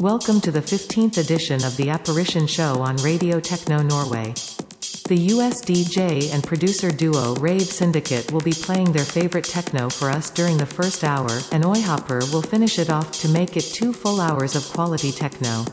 Welcome to the 15th edition of the Apparition Show on Radio Techno Norway. The US DJ and producer duo Rave Syndicate will be playing their favorite techno for us during the first hour, and Oyhopper will finish it off to make it two full hours of quality techno.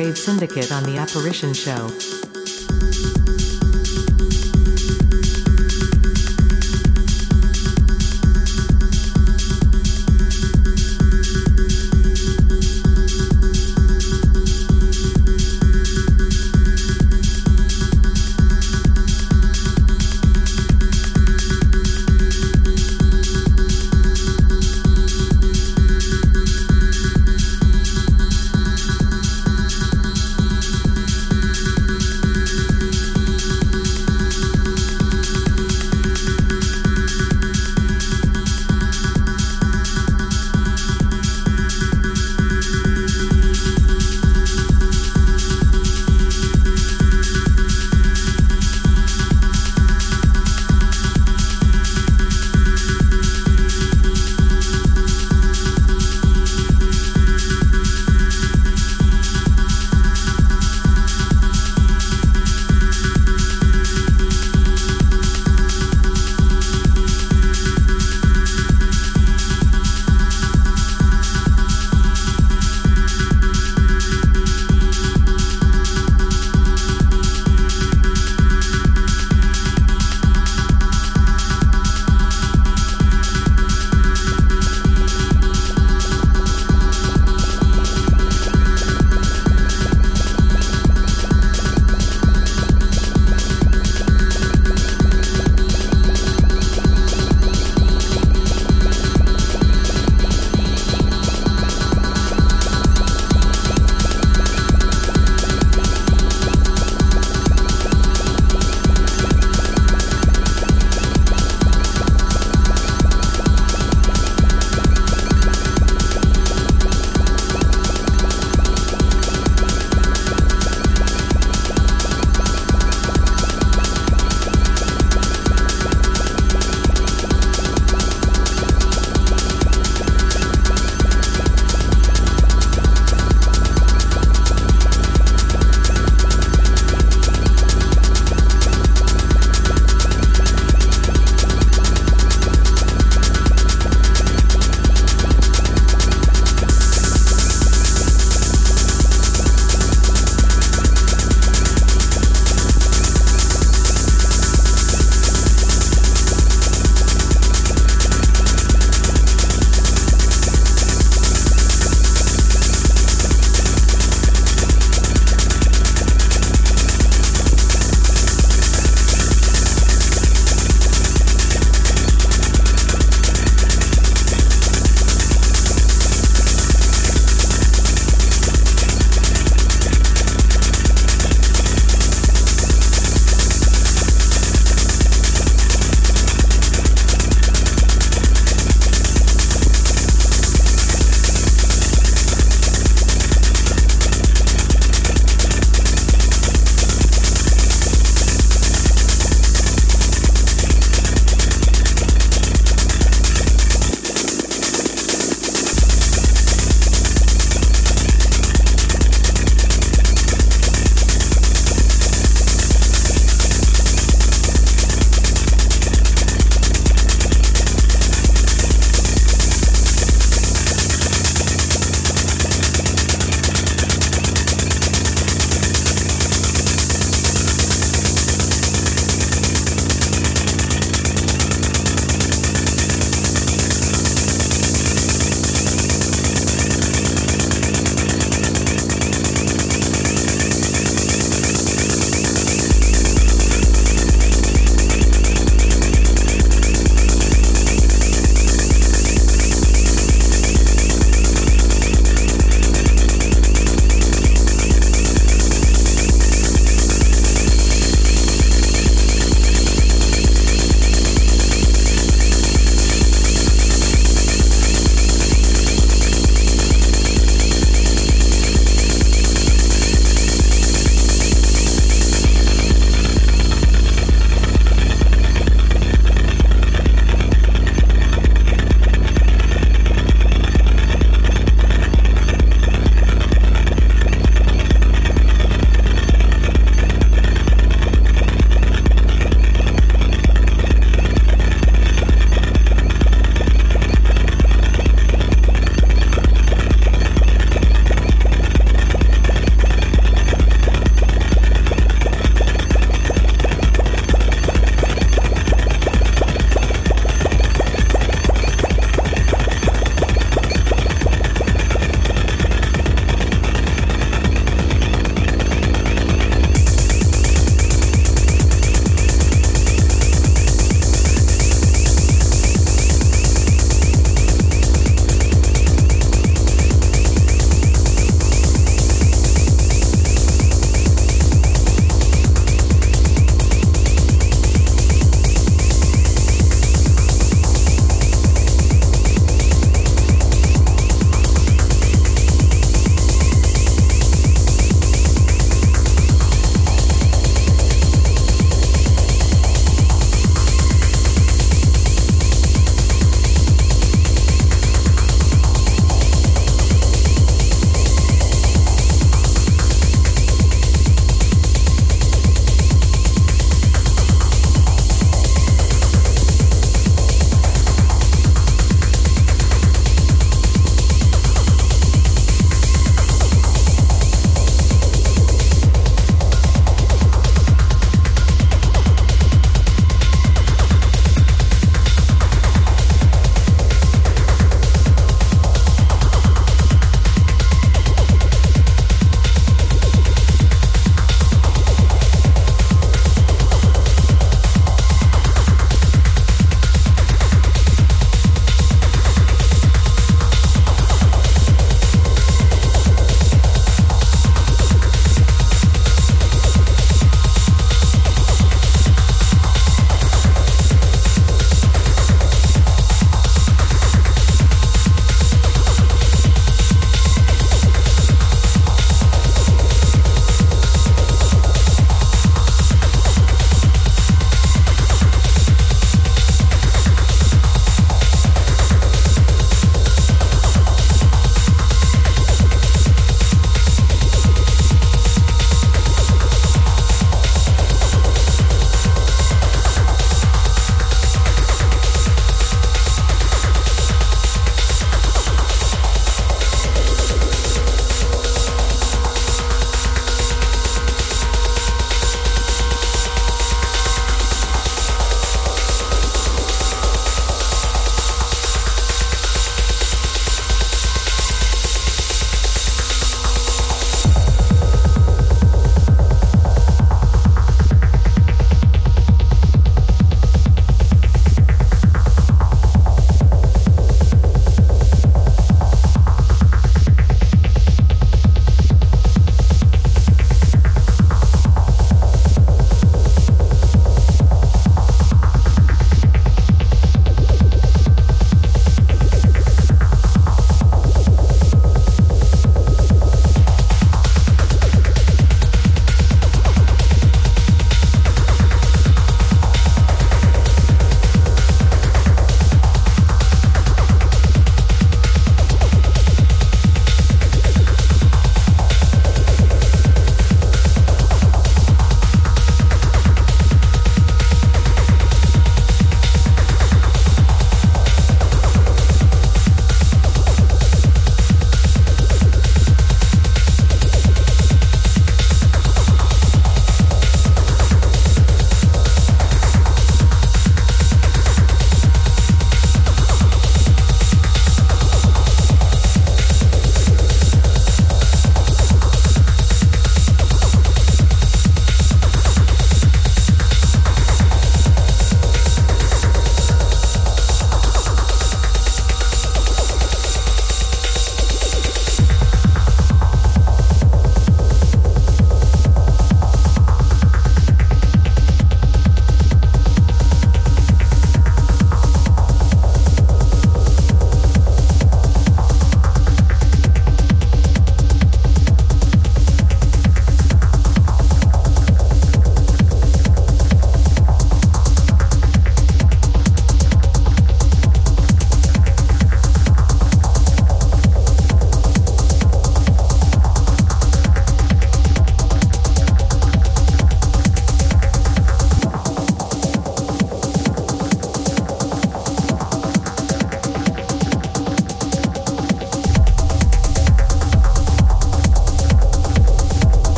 Rave Syndicate on The Apparition Show.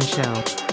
Show.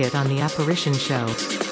Rave on the Apparition Show.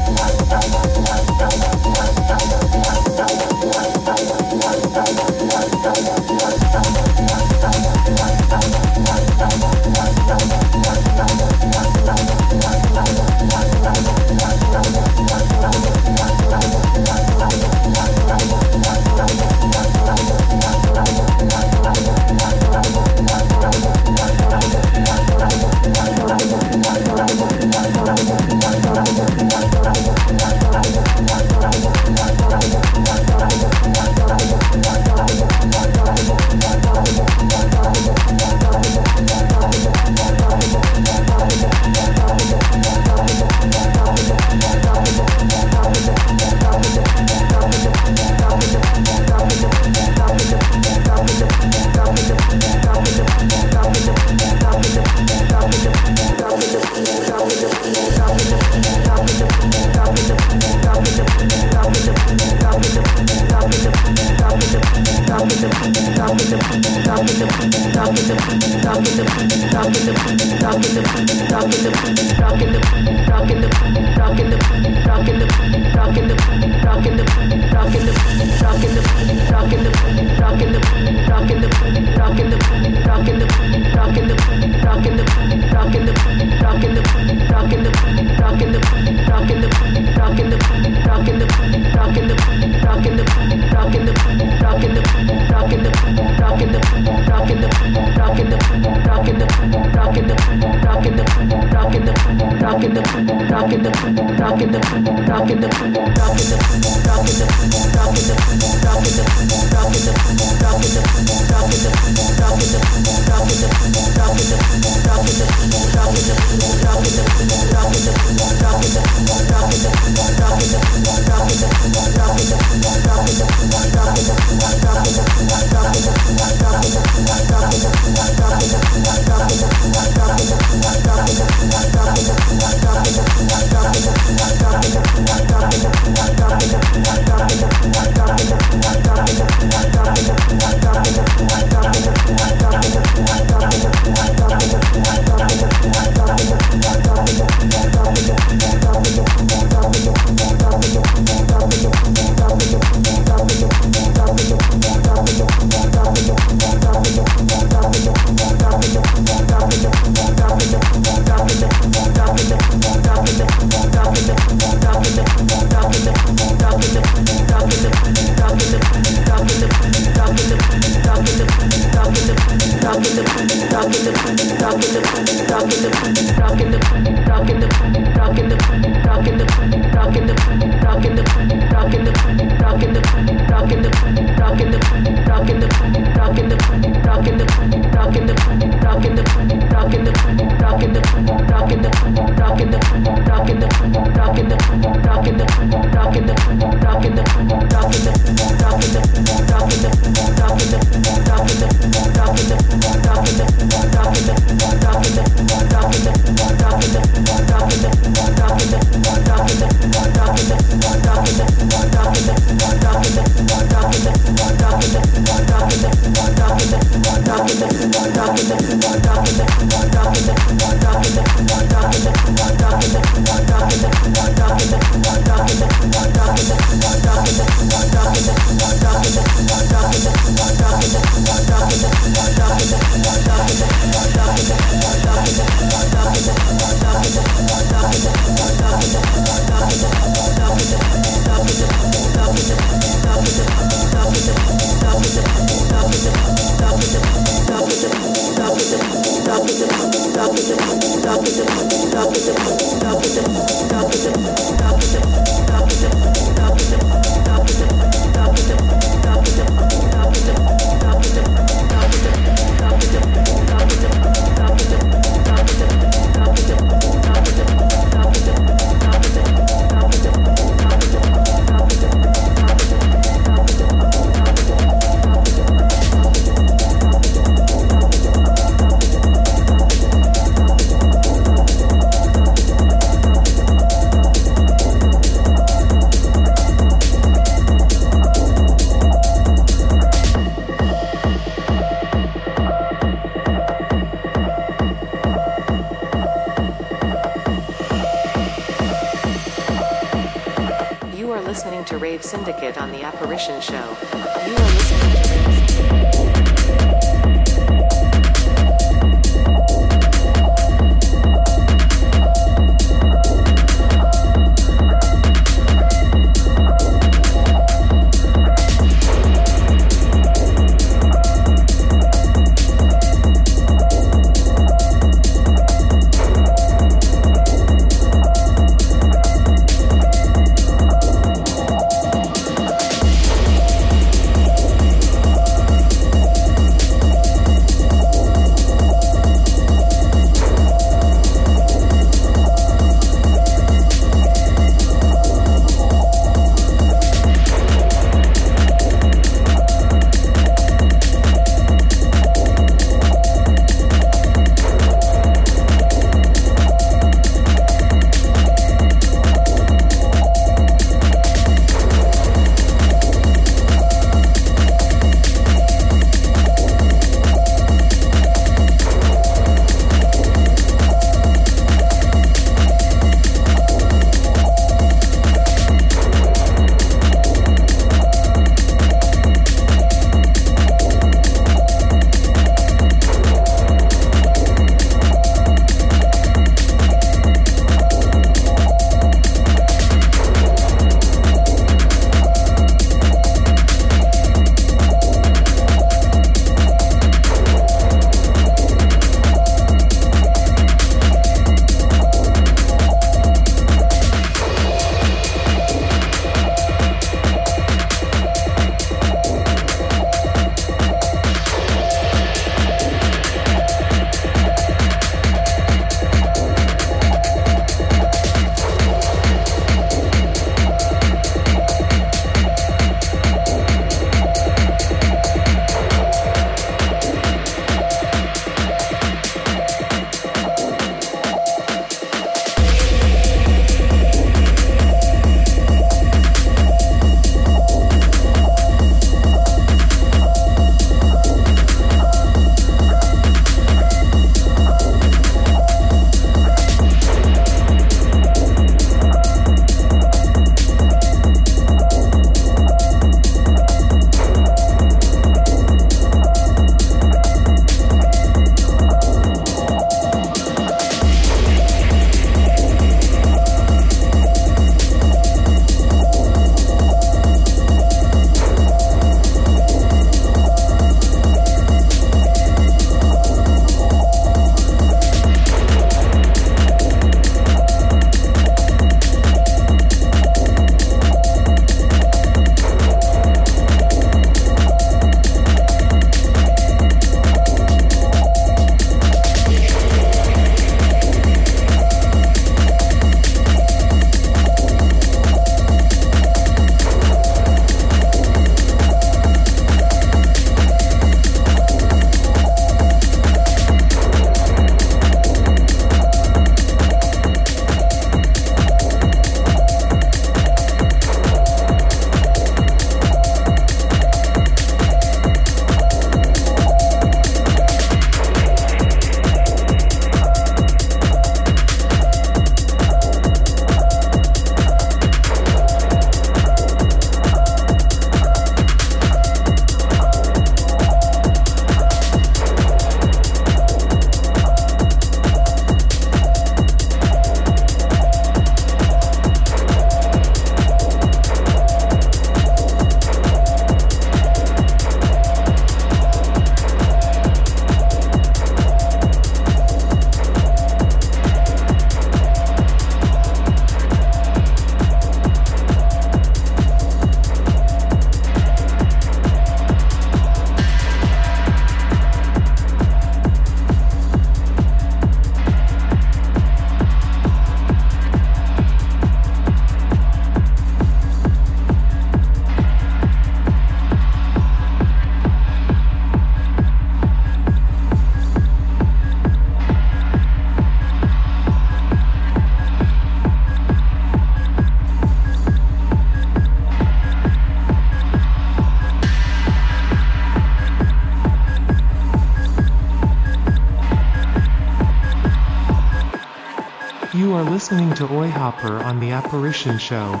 You are listening to Oyhopper on The Apparition Show.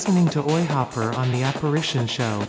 Listening to Oyhopper on The Apparition Show.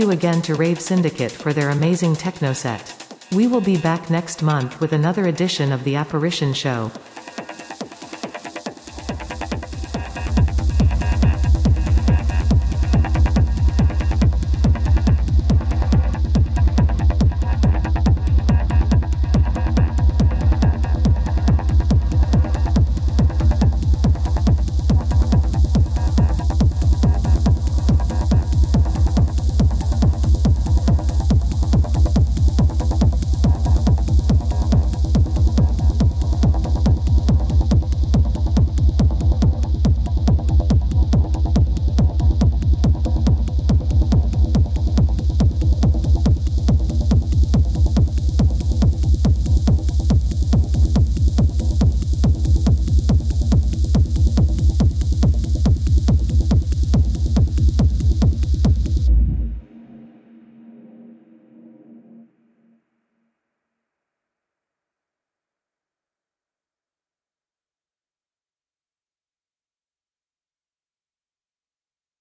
You again to Rave Syndicate for their amazing techno set. We will be back next month with another edition of The Apparition Show.